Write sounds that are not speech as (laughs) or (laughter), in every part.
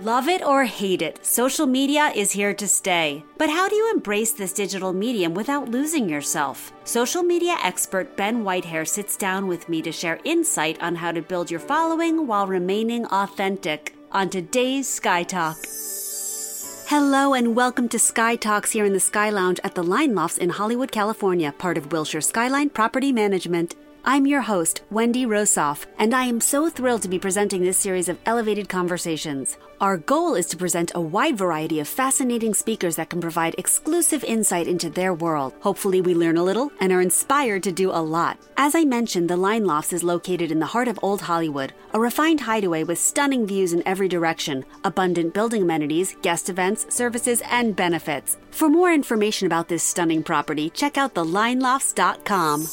Love it or hate it, social media is here to stay. But how do you embrace this digital medium without losing yourself? Social media expert Ben Whitehair sits down with me to share insight on how to build your following while remaining authentic on today's Sky Talk. Hello and welcome to Sky Talks here in the Sky Lounge at the Line Lofts in Hollywood, California, part of Wilshire Skyline Property Management. I'm your host, Wendy Rosoff, and I am so thrilled to be presenting this series of elevated conversations. Our goal is to present a wide variety of fascinating speakers that can provide exclusive insight into their world. Hopefully, we learn a little and are inspired to do a lot. As I mentioned, the Line Lofts is located in the heart of Old Hollywood, a refined hideaway with stunning views in every direction, abundant building amenities, guest events, services, and benefits. For more information about this stunning property, check out thelinelofts.com.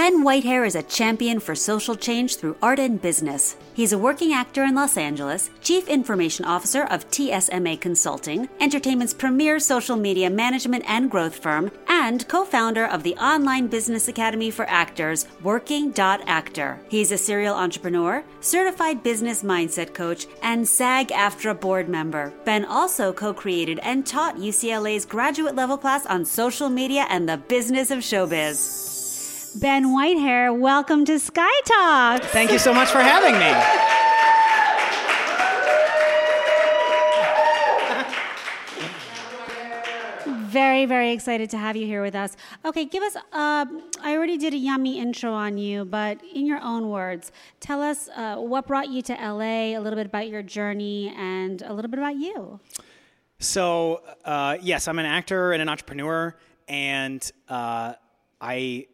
Ben Whitehair is a champion for social change through art and business. He's a working actor in Los Angeles, Chief Information Officer of TSMA Consulting, entertainment's premier social media management and growth firm, and co founder of the online business academy for actors, Working.Actor. He's a serial entrepreneur, certified business mindset coach, and SAG AFTRA board member. Ben also co created and taught UCLA's graduate level class on social media and the business of showbiz. Ben Whitehair, welcome to Sky Talk. Thank you so much for having me. Very, very excited to have you here with us. Okay, give us, uh, I already did a yummy intro on you, but in your own words, tell us uh, what brought you to LA, a little bit about your journey, and a little bit about you. So, uh, yes, I'm an actor and an entrepreneur, and uh, I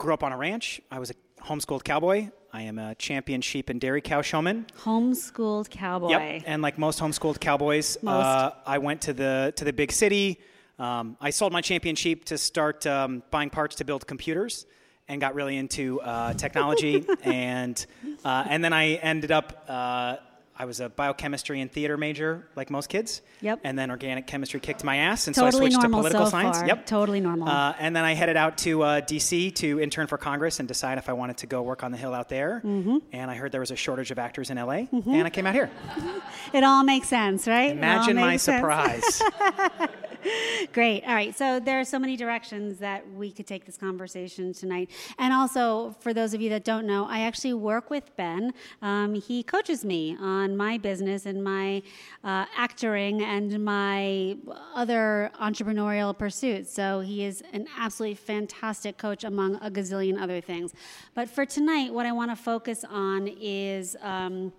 grew up on a ranch. I was a homeschooled cowboy. I am a champion sheep and dairy cow showman. Homeschooled cowboy. Yep. And like most homeschooled cowboys, Most. Uh, I went to the to the big city. Um, I sold my champion sheep to start um, buying parts to build computers, and got really into uh, technology. (laughs) and uh, and then I ended up. I was a biochemistry and theater major, like most kids. Yep. And then organic chemistry kicked my ass, and Totally so I switched to political so science. far. Yep. Totally normal. Uh, and then I headed out to uh, DC to intern for Congress and decide if I wanted to go work on the Hill out there. Mm-hmm. And I heard there was a shortage of actors in LA, and I came out here. (laughs) It all makes sense, right? Imagine my sense. surprise. (laughs) Great. All right. So there are so many directions that we could take this conversation tonight. And also, for those of you that don't know, I actually work with Ben. Um, he coaches me on my business and my uh, actoring and my other entrepreneurial pursuits. So he is an absolutely fantastic coach among a gazillion other things. But for tonight, what I want to focus on is. Um,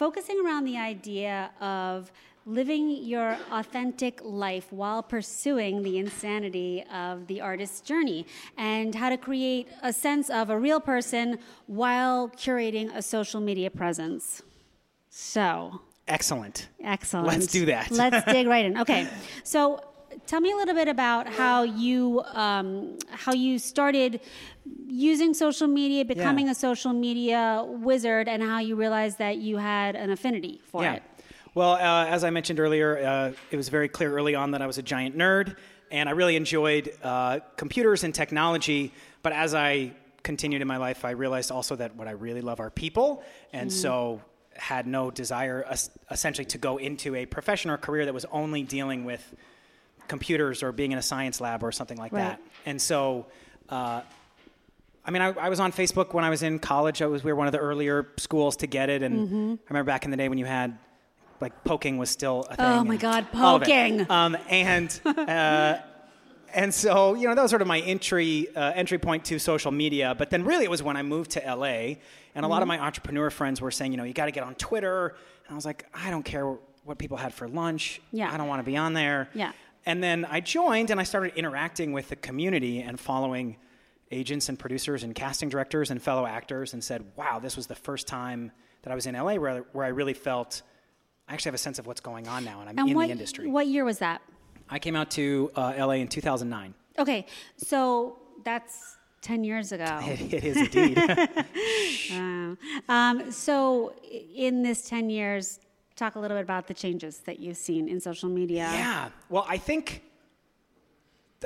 focusing around the idea of living your authentic life while pursuing the insanity of the artist's journey and how to create a sense of a real person while curating a social media presence. So, Excellent. excellent. Let's do that. (laughs) Let's dig right in. Okay. (laughs) So, tell me a little bit about how you um, how you started using social media, becoming a social media wizard, and how you realized that you had an affinity for Yeah. it. Well, uh, as I mentioned earlier, uh, it was very clear early on that I was a giant nerd, and I really enjoyed uh, computers and technology. But as I continued in my life, I realized also that what I really love are people, and so had no desire, es- essentially, to go into a profession or career that was only dealing with computers or being in a science lab or something like Right. that. And so. Uh, I mean, I, I was on Facebook when I was in college. I was we were one of the earlier schools to get it, and Mm-hmm. I remember back in the day when you had like poking was still a thing. Oh my God, all of it. poking. Um, and uh, and so you know that was sort of my entry uh, entry point to social media. But then really it was when I moved to LA, and a lot of Mm-hmm. my entrepreneur friends were saying, you know, you got to get on Twitter, and I was like, I don't care what people had for lunch. Yeah. I don't want to be on there. Yeah. And then I joined and I started interacting with the community and following agents and producers and casting directors and fellow actors and said, wow, this was the first time that I was in LA where, where I really felt I actually have a sense of what's going on now and I'm And in what, the industry. what year was that? I came out to uh, LA in 2009. Okay, so that's 10 years ago. (laughs) It, it is indeed. (laughs) Wow. Um, so, in this 10 years, talk a little bit about the changes that you've seen in social media. Yeah. Well, I think.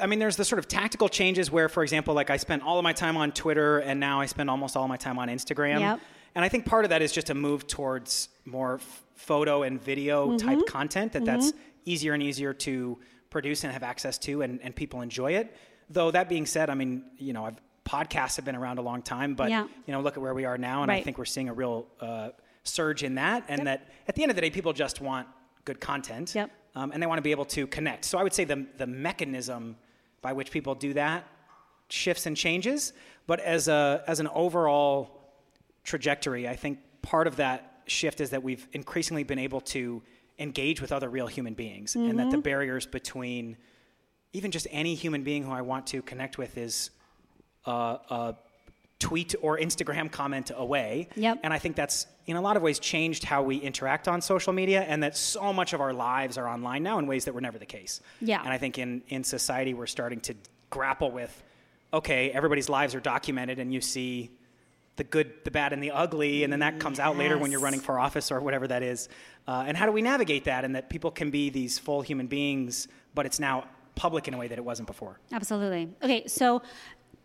I mean, there's the sort of tactical changes where, for example, like I spent all of my time on Twitter, and now I spend almost all my time on Instagram. Yep. And I think part of that is just a move towards more f- photo and video Mm-hmm. type content that that's easier and easier to produce and have access to and, and people enjoy it. Though that being said, I mean, you know, I've, podcasts have been around a long time, but Yeah. you know, look at where we are now, and I think we're seeing a real uh, surge in that, and that at the end of the day, people just want good content, Yep. um, and they want to be able to connect. So I would say the the mechanism by which people do that shifts and changes, but as a as an overall trajectory, I think part of that shift is that we've increasingly been able to engage with other real human beings, and that the barriers between even just any human being who I want to connect with is uh, a tweet or Instagram comment away. Yep. And I think that's in a lot of ways changed how we interact on social media, and that so much of our lives are online now in ways that were never the case. Yeah. And I think in in society we're starting to grapple with, okay, everybody's lives are documented, and you see the good, the bad, and the ugly, and then that comes out later when you're running for office or whatever that is. Uh, and how do we navigate that, and that people can be these full human beings, but it's now public in a way that it wasn't before. Absolutely. Okay, so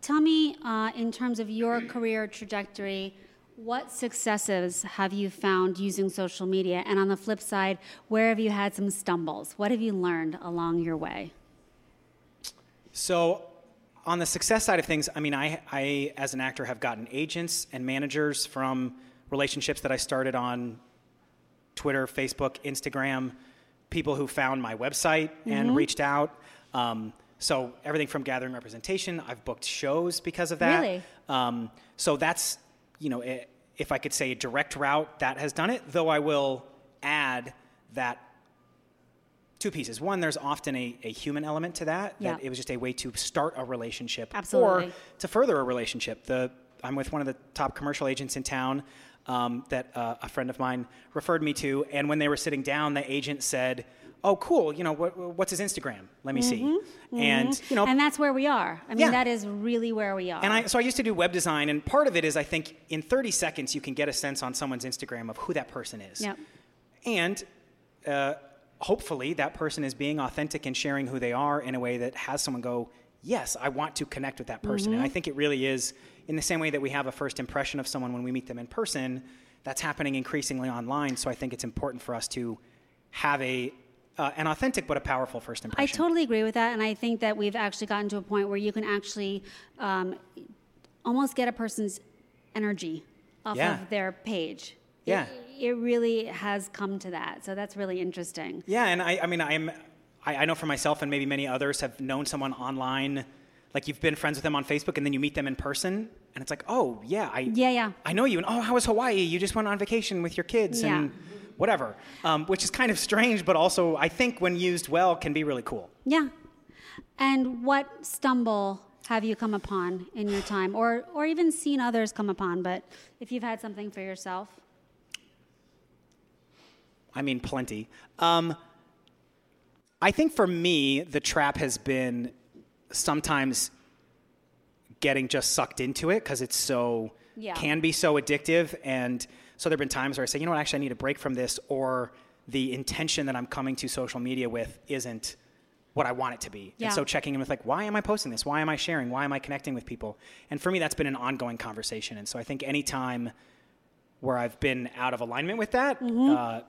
tell me, uh, in terms of your career trajectory, what successes have you found using social media? And on the flip side, where have you had some stumbles? What have you learned along your way? So, on the success side of things, I mean, I, I, as an actor, have gotten agents and managers from relationships that I started on Twitter, Facebook, Instagram, people who found my website and reached out. Um, so, everything from gathering representation, I've booked shows because of that. Really? Um, so, that's, you know, i if I could say a direct route, that has done it, though I will add that two pieces. One, there's often a, a human element to that. Yeah. That it was just a way to start a relationship Absolutely. or to further a relationship. The I'm with one of the top commercial agents in town um, that uh, a friend of mine referred me to, and when they were sitting down, the agent said, "Oh, cool. You know what, what's his Instagram? Let me see." And you know, And that's where we are. I mean, Yeah. that is really where we are. and I, so I used to do web design, and part of it is I think in 30 seconds you can get a sense on someone's Instagram of who that person is. Yep. And uh, hopefully that person is being authentic and sharing who they are in a way that has someone go, yes, I want to connect with that person. And I think it really is in the same way that we have a first impression of someone when we meet them in person, that's happening increasingly online. So I think it's important for us to have a uh, an authentic but a powerful first impression. I totally agree with that, and I think that we've actually gotten to a point where you can actually um, almost get a person's energy off Yeah. of their page. Yeah. It, it really has come to that, so that's really interesting. Yeah, and I, I mean, I'm, I, I know for myself and maybe many others have known someone online, like you've been friends with them on Facebook, and then you meet them in person, and it's like, oh yeah, I, Yeah, yeah. I know you, and oh, how was Hawaii? You just went on vacation with your kids, Yeah. and whatever, um, which is kind of strange, but also I think when used well can be really cool. Yeah. And what stumble have you come upon in your time, or or even seen others come upon? But if you've had something for yourself, I mean, plenty. Um, I think for me, the trap has been sometimes getting just sucked into it because it's so Yeah. can be so addictive, and so there have been times where I say, you know what, actually, I need a break from this, or the intention that I'm coming to social media with isn't what I want it to be. Yeah. And so checking in with like, why am I posting this? Why am I sharing? Why am I connecting with people? And for me, that's been an ongoing conversation. And so I think anytime where I've been out of alignment with that, Mm-hmm. uh,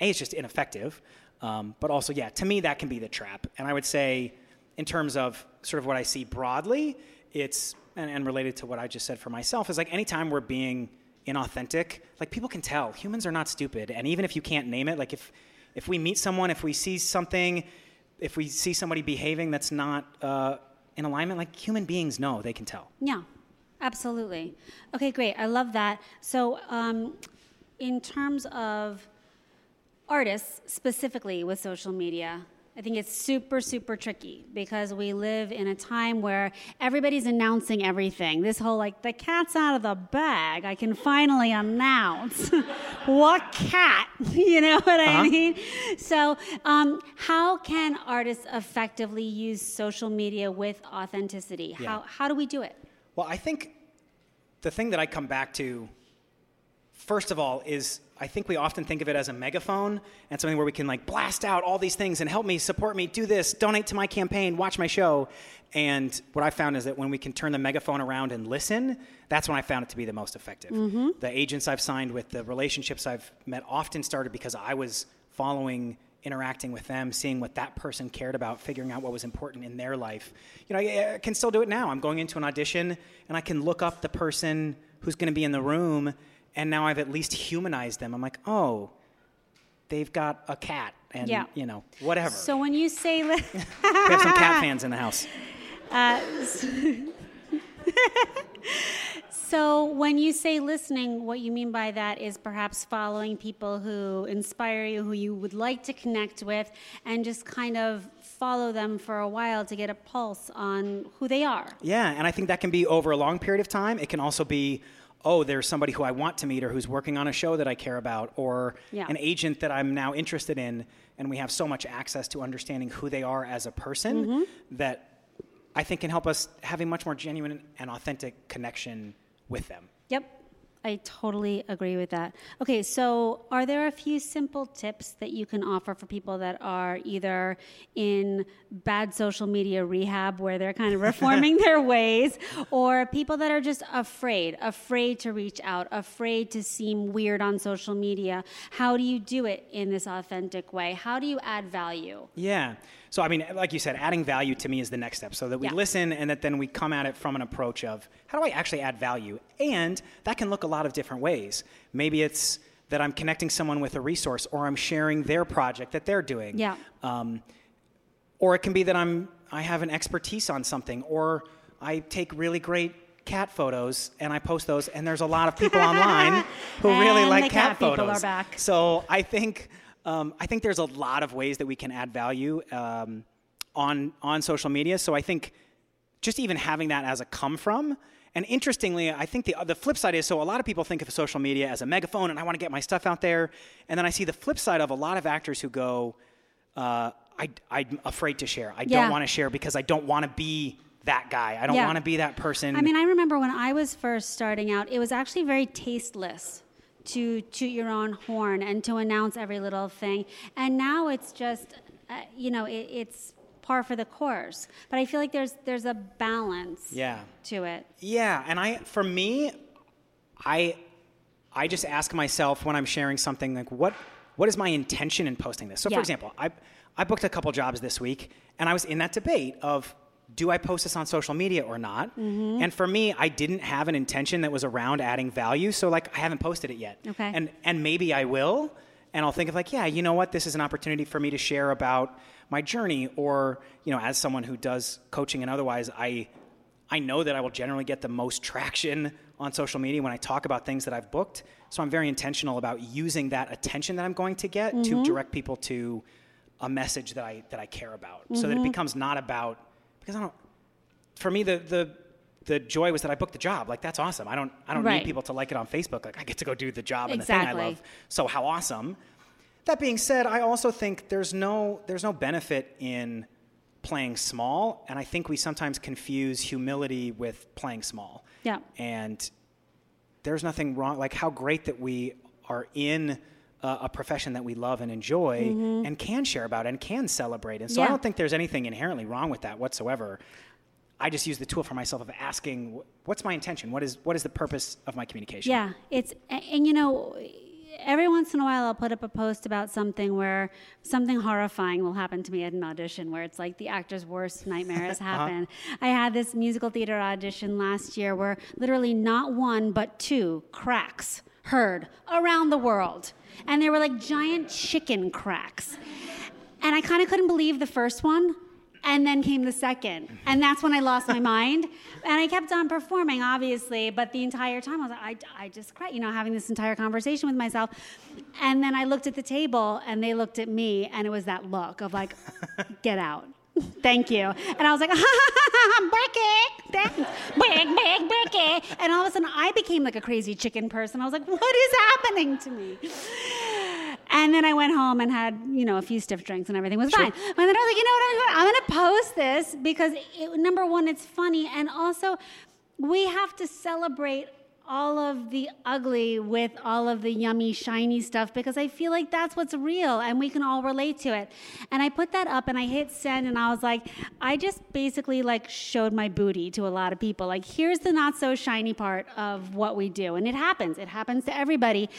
a, it's just ineffective. Um, but also, yeah, to me, that can be the trap. And I would say, in terms of sort of what I see broadly, it's, and, and related to what I just said for myself, is like anytime we're being inauthentic, like people can tell. Humans are not stupid. And even if you can't name it, like if, if we meet someone, if we see something, if we see somebody behaving that's not uh, in alignment, like human beings know, they can tell. yeah, absolutely. Okay, great. I love that. So, um, in terms of artists specifically with social media, I think it's super, super tricky because we live in a time where everybody's announcing everything. This whole like, the cat's out of the bag. I can finally announce (laughs) what cat, (laughs) you know what I Uh-huh. mean? So, um, how can artists effectively use social media with authenticity? Yeah. How, how do we do it? Well, I think the thing that I come back to, first of all, is I think we often think of it as a megaphone and something where we can like blast out all these things and help me, support me, do this, donate to my campaign, watch my show. And what I found is that when we can turn the megaphone around and listen, that's when I found it to be the most effective. Mm-hmm. The agents I've signed with, the relationships I've met often started because I was following interacting with them, seeing what that person cared about, figuring out what was important in their life. You know, I, I can still do it now. I'm going into an audition and I can look up the person who's going to be in the room and now I've at least humanized them. I'm like, oh, they've got a cat, and Yeah. you know, whatever. So when you say, li- (laughs) we have some cat fans in the house. (laughs) Uh, (laughs) so when you say listening, what you mean by that is perhaps following people who inspire you, who you would like to connect with, and just kind of follow them for a while to get a pulse on who they are. Yeah, and I think that can be over a long period of time. It can also be, oh, there's somebody who I want to meet or who's working on a show that I care about, or Yeah. an agent that I'm now interested in, and we have so much access to understanding who they are as a person Mm-hmm. that I think can help us have a much more genuine and authentic connection with them. Yep. I totally agree with that. Okay, so are there a few simple tips that you can offer for people that are either in bad social media rehab where they're kind of (laughs) reforming their ways, or people that are just afraid, afraid to reach out, afraid to seem weird on social media? How do you do it in this authentic way? How do you add value? Yeah. So, I mean, like you said, adding value to me is the next step. So that we Yeah. listen and that then we come at it from an approach of how do I actually add value? And that can look a lot of different ways. Maybe it's that I'm connecting someone with a resource or I'm sharing their project that they're doing. Yeah. Um, or it can be that I'm I have an expertise on something, or I take really great cat photos and I post those, and there's a lot of people (laughs) online who really like cat, cat photos. So I think um, I think there's a lot of ways that we can add value um, on on social media. So I think just even having that as a come from. And interestingly, I think the the flip side is so a lot of people think of social media as a megaphone, and I want to get my stuff out there. And then I see the flip side of a lot of actors who go, uh, I, I'm afraid to share. I Yeah. don't want to share because I don't want to be that guy. I don't Yeah. want to be that person. I mean, I remember when I was first starting out, it was actually very tasteless to toot your own horn and to announce every little thing. And now it's just, uh, you know, it, it's par for the course. But I feel like there's there's a balance yeah. to it. Yeah, and I for me, I I just ask myself when I'm sharing something like what what is my intention in posting this? So Yeah. for example, I I booked a couple jobs this week and I was in that debate of do I post this on social media or not? Mm-hmm. And for me, I didn't have an intention that was around adding value, so like I haven't posted it yet. Okay. And and maybe I will, and I'll think of like, yeah, you know what? This is an opportunity for me to share about my journey or, you know, as someone who does coaching and otherwise, I I know that I will generally get the most traction on social media when I talk about things that I've booked. So I'm very intentional about using that attention that I'm going to get to direct people to a message that I that I care about, so that it becomes not about because I don't. For me, the the the joy was that I booked the job. Like that's awesome. I don't I don't Right. need people to like it on Facebook. Like I get to go do the job and the thing I love. So how awesome. That being said, I also think there's no there's no benefit in playing small, and I think we sometimes confuse humility with playing small. Yeah. And there's nothing wrong. Like how great that we are in uh, a profession that we love and enjoy, and can share about and can celebrate. And so I Mm-hmm. Don't think there's anything inherently wrong with that whatsoever. I just use the tool for myself of asking, what's my intention? What is what is the purpose of my communication? Yeah, it's and, and, you know, every once in a while I'll put up a post about something where something horrifying will happen to me at an audition where it's like the actor's worst nightmare has (laughs) happened. I had this musical theater audition last year where literally not one but two cracks heard around the world. And they were like giant chicken cracks. And I kind of couldn't believe the first one. And then came the second. And that's when I lost my mind. And I kept on performing, obviously, but the entire time I was like, I, I just cried, you know, having this entire conversation with myself. And then I looked at the table and they looked at me, and it was that look of like, (laughs) get out. Thank you. And I was like, (laughs) thanks. Big, big, Becky. And all of a sudden, I became like a crazy chicken person. I was like, what is happening to me? And then I went home and had, you know, a few stiff drinks and everything was fine. But then I was like, you know what I'm? I'm going to post this because, it, number one, it's funny. And also, we have to celebrate all of the ugly with all of the yummy, shiny stuff because I feel like that's what's real and we can all relate to it. And I put that up and I hit send and I was like, I just basically like showed my booty to a lot of people. Like, here's the not so shiny part of what we do. And it happens, it happens to everybody.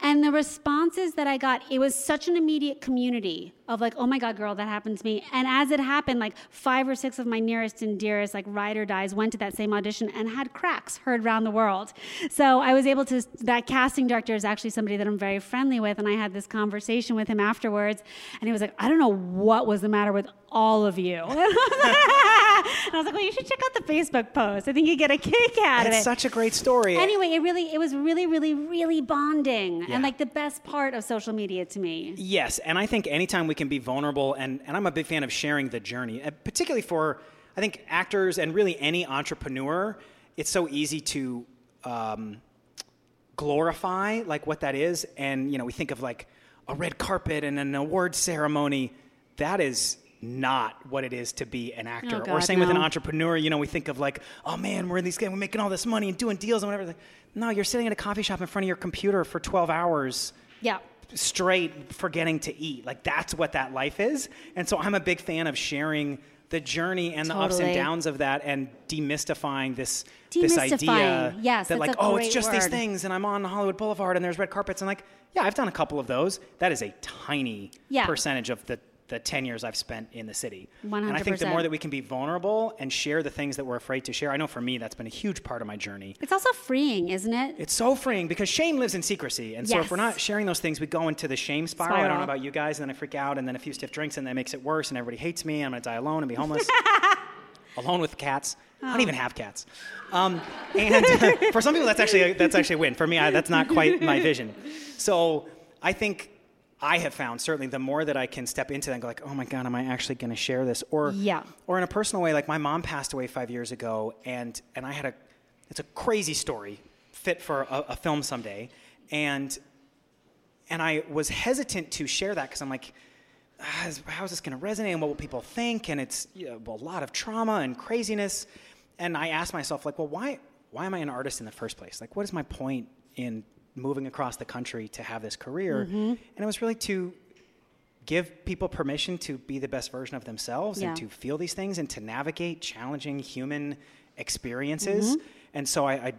And the responses that I got, it was such an immediate community of like, oh my God, girl, that happened to me. And as it happened, like five or six of my nearest and dearest, like ride or dies, went to that same audition and had cracks heard around the world. So I was able to, that casting director is actually somebody that I'm very friendly with. And I had this conversation with him afterwards. And he was like, I don't know what was the matter with all of you. (laughs) (laughs) (laughs) and I was like, well, you should check out the Facebook post. I think you get a kick out it's of it. It's such a great story. Anyway, it really, it was really, really, really bonding, yeah. and like the best part of social media to me. Yes, and I think anytime we can be vulnerable, and and I'm a big fan of sharing the journey, particularly for I think actors and really any entrepreneur. It's so easy to um, glorify like what that is, and you know we think of like a red carpet and an award ceremony. That is not what it is to be an oh, actor. Oh God, or same no. with an entrepreneur. You know, we think of like, oh man, we're in these, we're making all this money and doing deals and whatever. Like, No, you're sitting in a coffee shop in front of your computer for 12 hours. Yeah. Straight forgetting to eat. Like that's what that life is. And so I'm a big fan of sharing the journey and totally. the ups and downs of that and demystifying this demystifying. this idea yes, that like oh it's just word. these things and I'm on Hollywood Boulevard and there's red carpets and like yeah I've done a couple of those that is a tiny yeah. percentage of the the 10 years I've spent in the city. 100%. And I think the more that we can be vulnerable and share the things that we're afraid to share, I know for me that's been a huge part of my journey. It's also freeing, isn't it? It's so freeing because shame lives in secrecy. And so Yes. if we're not sharing those things, we go into the shame spiral. I don't know about you guys, and then I freak out, and then a few stiff drinks, and that makes it worse, and everybody hates me, and I'm going to die alone and be homeless. (laughs) alone with cats. I don't even have cats. Um, and (laughs) for some people, that's actually a, that's actually a win. For me, I, that's not quite my vision. So I think I have found certainly the more that I can step into that and go like, oh my god, am I actually going to share this? Or Yeah. or in a personal way, like my mom passed away five years ago, and and I had a it's a crazy story, fit for a, a film someday, and and I was hesitant to share that because I'm like, ah, how is this going to resonate and what will people think? And it's you know, a lot of trauma and craziness. And I asked myself, like, well, why, why am I an artist in the first place? Like, what is my point in moving across the country to have this career? Mm-hmm. And it was really to give people permission to be the best version of themselves Yeah. and to feel these things and to navigate challenging human experiences. Mm-hmm. And so I, I,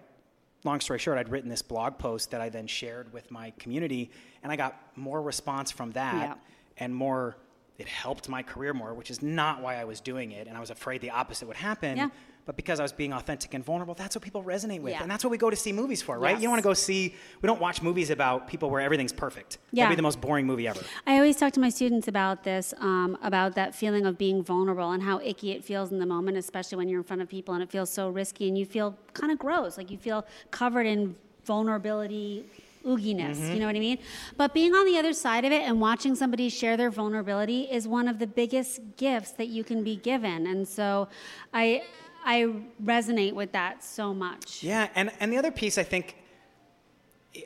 long story short, I'd written this blog post that I then shared with my community, and I got more response from that Yeah. and more. It helped my career more, which is not why I was doing it, and I was afraid the opposite would happen. Yeah. But because I was being authentic and vulnerable, that's what people resonate with, Yeah. and that's what we go to see movies for, right? You don't want to go see. We don't watch movies about people where everything's perfect. Yeah. That'd be the most boring movie ever. I always talk to my students about this, um, about that feeling of being vulnerable and how icky it feels in the moment, especially when you're in front of people and it feels so risky and you feel kind of gross, like you feel covered in vulnerability, ooginess. You know what I mean? But being on the other side of it and watching somebody share their vulnerability is one of the biggest gifts that you can be given. And so, I I resonate with that so much. Yeah, and, and the other piece, I think,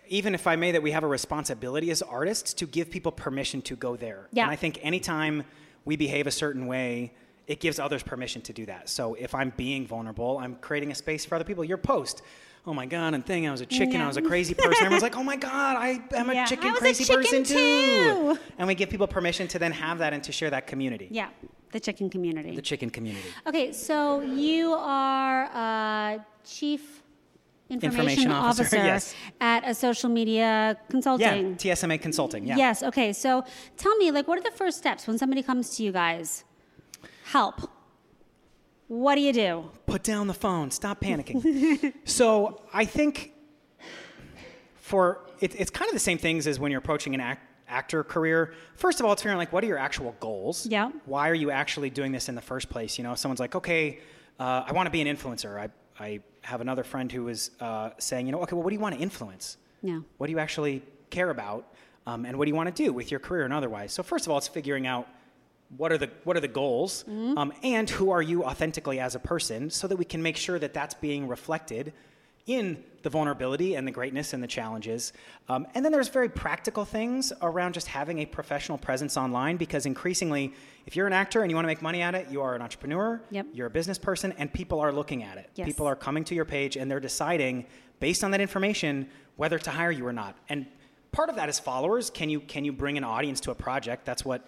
even if I may, that we have a responsibility as artists to give people permission to go there. Yeah. And I think anytime we behave a certain way, it gives others permission to do that. So if I'm being vulnerable, I'm creating a space for other people. Your post, oh my God, and thing, I was a chicken, Yeah. I was a crazy (laughs) person. Everyone's like, oh my God, I am a Yeah, chicken was a crazy chicken person too. And we give people permission to then have that and to share that community. Yeah, the chicken community. The chicken community. Okay, so you are uh, chief information, Information officer, (laughs) officer, yes. at a social media consulting. Yeah, consulting. TSMA Consulting. Yeah. Yes. Okay. So tell me, like, what are the first steps when somebody comes to you guys? Help. What do you do? put down the phone. Stop panicking. (laughs) So i think for it, it's kind of the same things as when you're approaching an act, actor career. First of all it's figuring like what are your actual goals? Yeah. why are you actually doing this in the first place? You know someone's like okay uh, i want to be an influencer. I, I have another friend who was uh, saying you know okay well what do you want to influence? Yeah. what do you actually care about um, and what do you want to do with your career and otherwise? So first of all it's figuring out what are the what are the goals um, and who are you authentically as a person so that we can make sure that that's being reflected in the vulnerability and the greatness and the challenges um, and then there's very practical things around just having a professional presence online because increasingly if you're an actor and you want to make money at it you are an entrepreneur Yep. you're a business person and people are looking at it Yes. people are coming to your page and they're deciding based on that information whether to hire you or not. And part of that is followers. Can you can you bring an audience to a project? That's what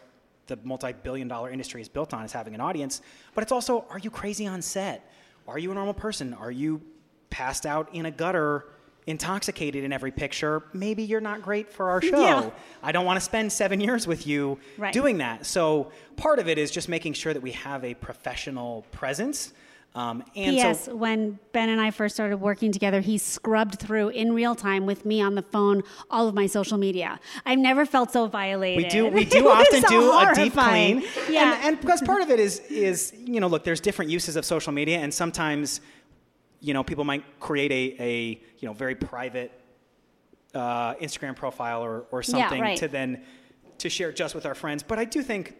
the multi-billion dollar industry is built on is having an audience. But it's also are you crazy on set? Are you a normal person? Are you passed out in a gutter? intoxicated in every picture, maybe you're not great for our (laughs) show. Yeah. I don't want to spend seven years with you Right. doing that. So part of it is just making sure that we have a professional presence. Um, and P.S. so when Ben and I first started working together, he scrubbed through in real time with me on the phone all of my social media. I've never felt so violated. we do we (laughs) do often do a deep clean. Yeah. And, and because part of it is is you know look there's different uses of social media and sometimes you know people might create a, a you know very private uh, Instagram profile or, or Yeah, something right. to then to share just with our friends. But I do think,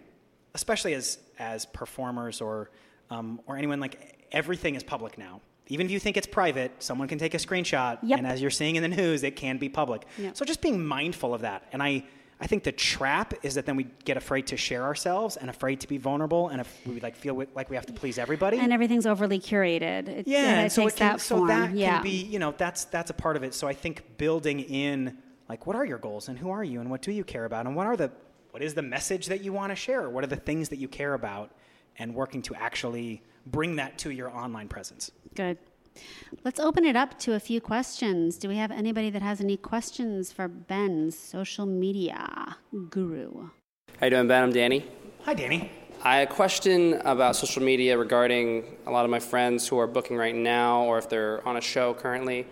especially as as performers or um, or anyone like everything is public now. Even if you think it's private, someone can take a screenshot, Yep. and as you're seeing in the news, it can be public. Yep. So just being mindful of that. And I, I think the trap is that then we get afraid to share ourselves and afraid to be vulnerable, and if we like feel like we have to please everybody. and everything's overly curated. It, Yeah, it and so takes it can, that so form. that yeah. can be, you know, that's that's a part of it. So I think building in like what are your goals and who are you and what do you care about and what are the what is the message that you want to share? What are the things that you care about and working to actually bring that to your online presence. Good. Let's open it up to a few questions. Do we have anybody that has any questions for Ben's social media guru? How you doing, Ben? I'm Danny. Hi Danny. I had a question about social media regarding a lot of my friends who are booking right now or if they're on a show currently.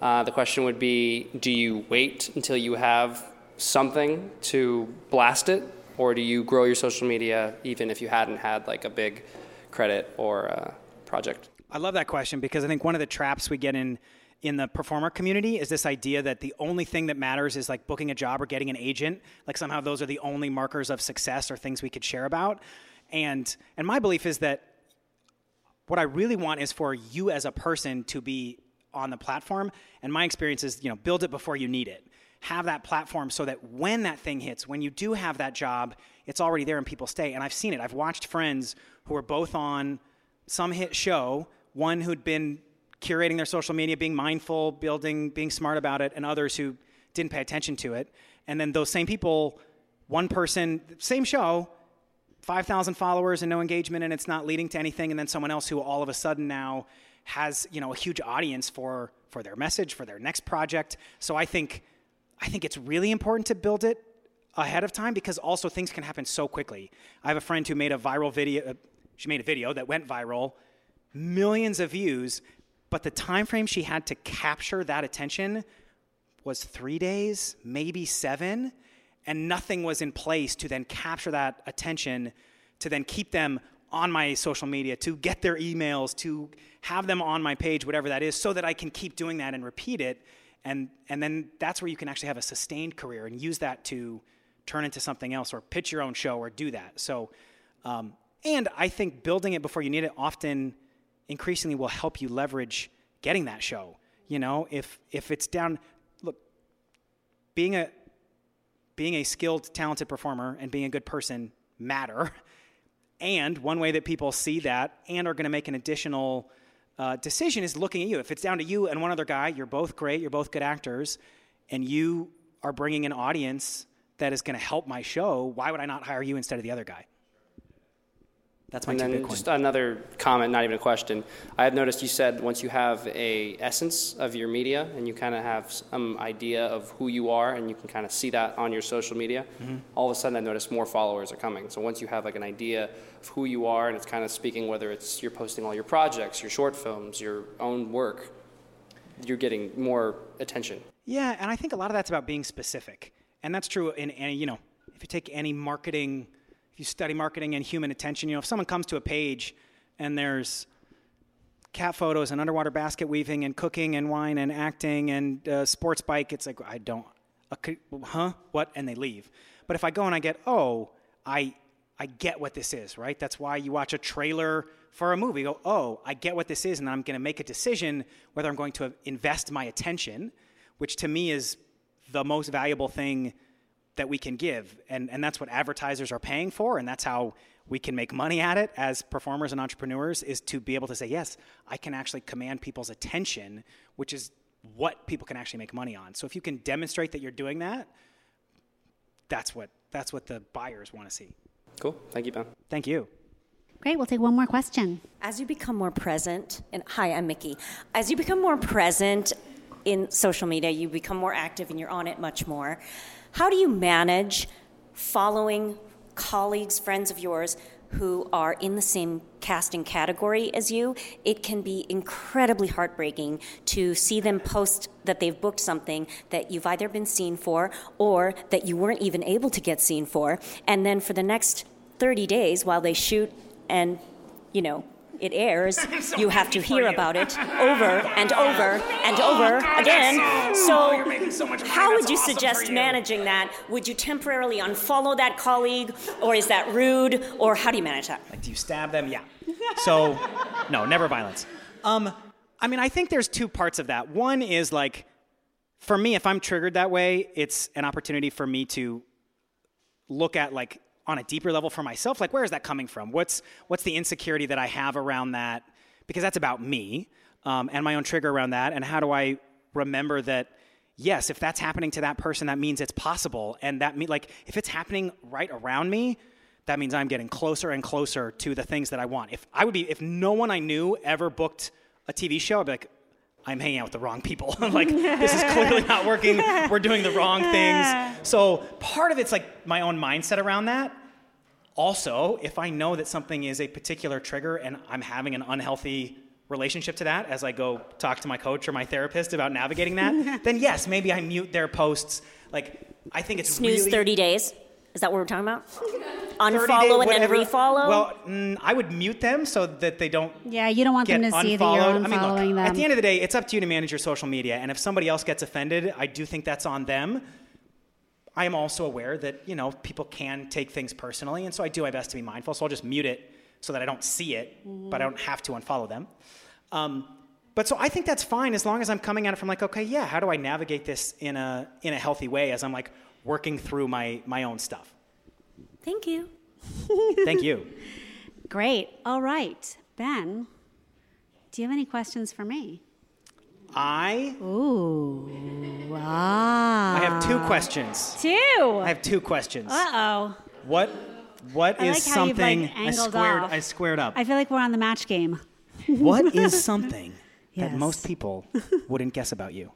Uh, the question would be Do you wait until you have something to blast it, or do you grow your social media even if you hadn't had like a big credit or uh, project? I love that question because I think one of the traps we get in in the performer community is this idea that the only thing that matters is like booking a job or getting an agent. Like somehow those are the only markers of success or things we could share about. And and my belief is that what I really want is for you as a person to be on the platform. And my experience is, you know, build it before you need it. Have that platform so that when that thing hits, when you do have that job, it's already there and people stay. And I've seen it. I've watched friends who are both on some hit show, one who'd been curating their social media, being mindful, building, being smart about it, and others who didn't pay attention to it. And then those same people, one person, same show, 5,000 followers and no engagement and it's not leading to anything and then someone else who all of a sudden now has you know a huge audience for for their message for their next project so i think i think it's really important to build it ahead of time because also things can happen so quickly i have a friend who made a viral video uh, she made a video that went viral millions of views but the time frame she had to capture that attention was three days, maybe seven, and nothing was in place to then capture that attention, to then keep them on my social media, to get their emails, to have them on my page, whatever that is, so that I can keep doing that and repeat it. And, and then that's where you can actually have a sustained career and use that to turn into something else or pitch your own show or do that. So, um, and I think building it before you need it often increasingly will help you leverage getting that show. You know, if if it's down, look, being a being a skilled, talented performer and being a good person matter. (laughs) And one way that people see that and are going to make an additional uh, decision is looking at you. If it's down to you and one other guy, you're both great, you're both good actors, and you are bringing an audience that is going to help my show, why would I not hire you instead of the other guy? That's my And then Bitcoin. just another comment, not even a question. I have noticed you said once you have a essence of your media and you kind of have some idea of who you are and you can kind of see that on your social media, Mm-hmm. all of a sudden I noticed more followers are coming. So once you have like an idea of who you are and it's kind of speaking whether it's you're posting all your projects, your short films, your own work, you're getting more attention. Yeah, and I think a lot of that's about being specific. And that's true in any, you know, if you take any marketing, if you study marketing and human attention, you know, if someone comes to a page and there's cat photos and underwater basket weaving and cooking and wine and acting and uh, sports bike, it's like, I don't, huh? What? And they leave. But if I go and I get, oh, I, I get what this is, right? That's why you watch a trailer for a movie. Go, oh, I get what this is, and I'm going to make a decision whether I'm going to invest my attention, which to me is the most valuable thing that we can give. And, and that's what advertisers are paying for, and that's how we can make money at it as performers and entrepreneurs is to be able to say, yes, I can actually command people's attention, which is what people can actually make money on. So if you can demonstrate that you're doing that, that's what that's what the buyers want to see. Cool. Thank you, Ben. Thank you. Great. We'll take one more question. As you become more present, and hi, I'm Mickey. As you become more present in social media, you become more active and you're on it much more. How do you manage following colleagues, friends of yours who are in the same casting category as you? It can be incredibly heartbreaking to see them post that they've booked something that you've either been seen for or that you weren't even able to get seen for. And then for the next 30 days while they shoot and, you know, it airs, (laughs) so you have to hear you. about it over and over and (laughs) over again. Oh, you're making so money. how would you awesome suggest you. managing that? Would you temporarily unfollow that colleague, or is that rude, or how do you manage that? Like, do you stab them? Yeah. So, (laughs) no, never violence. Um, I mean, I think there's two parts of that. One is like, for me, if I'm triggered that way, it's an opportunity for me to look at like on a deeper level for myself. Like, where is that coming from? What's what's the insecurity that I have around that? Because that's about me um, and my own trigger around that. And how do I remember that? Yes, if that's happening to that person, that means it's possible. And that mean like if it's happening right around me, that means I'm getting closer and closer to the things that I want. If I would be, if no one I knew ever booked a TV show, I'd be like, I'm hanging out with the wrong people. (laughs) (laughs) like, this is clearly not working. We're doing the wrong (laughs) things. So part of it's like my own mindset around that. Also, if I know that something is a particular trigger and I'm having an unhealthy relationship to that as I go talk to my coach or my therapist about navigating that, then yes, maybe I mute their posts. Like, I think it's Snooze really 30 days. Is that what we're talking about? (laughs) Unfollow day- and whatever. then refollow? Well, mm, I would mute them so that they don't Yeah, you don't want get them to see that you're I mean, unfollowing look, them. at the end of the day, it's up to you to manage your social media. And if somebody else gets offended, I do think that's on them. I am also aware that you know people can take things personally, and so I do my best to be mindful. So I'll just mute it so that I don't see it, but I don't have to unfollow them. Um, but so I think that's fine as long as I'm coming at it from like, okay, yeah, how do I navigate this in a in a healthy way as I'm like working through my my own stuff. Thank you. (laughs) (laughs) Thank you. Great. All right. Ben, do you have any questions for me? I Ooh. Ah. I have two questions. Two. I have two questions. Uh oh. What what I is like you've, like, something I squared off. I squared up. I feel like we're on the match game. (laughs) what is something that most people wouldn't guess about you?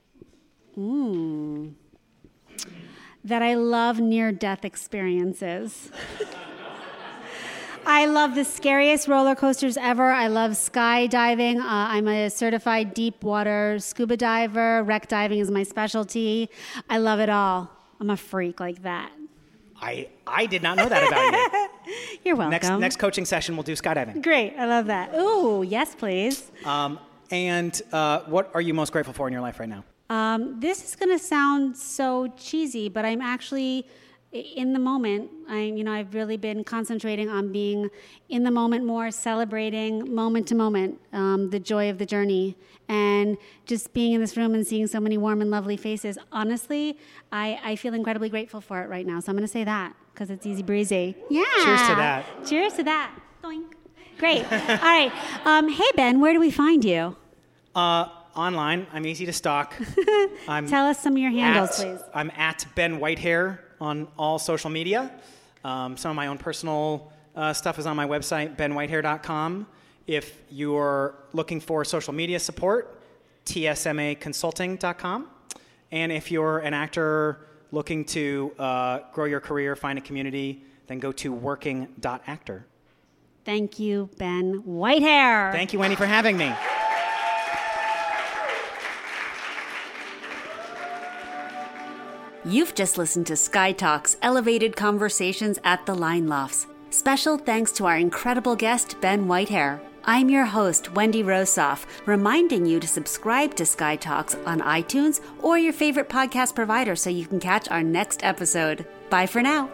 That I love near death experiences. (laughs) I love the scariest roller coasters ever. I love skydiving. Uh, I'm a certified deep water scuba diver. Wreck diving is my specialty. I love it all. I'm a freak like that. I I did not know that about you. (laughs) You're welcome. next next coaching session we'll do skydiving. Great. I love that. Ooh, yes, please. Um, and uh, what are you most grateful for in your life right now? Um, this is going to sound so cheesy, but I'm actually in the moment. I, you know, I've really been concentrating on being in the moment more, celebrating moment to moment, um, the joy of the journey, and just being in this room and seeing so many warm and lovely faces. Honestly, I, I feel incredibly grateful for it right now. So I'm going to say that because it's easy breezy. Yeah. Cheers to that. Cheers to that. Doink. Great. (laughs) All right. Um, hey Ben, where do we find you? Uh, online, I'm easy to stalk. (laughs) I'm Tell us some of your handles, at, please. I'm at Ben Whitehair on all social media. Um, some of my own personal uh, stuff is on my website, benwhitehair.com. If you're looking for social media support, tsmaconsulting.com. And if you're an actor looking to uh, grow your career, find a community, then go to working.actor. Thank you, Ben Whitehair. Thank you, Wendy, for having me. You've just listened to Sky Talks Elevated Conversations at the Line Lofts. Special thanks to our incredible guest, Ben Whitehair. I'm your host, Wendy Rosoff, reminding you to subscribe to Sky Talks on iTunes or your favorite podcast provider so you can catch our next episode. Bye for now.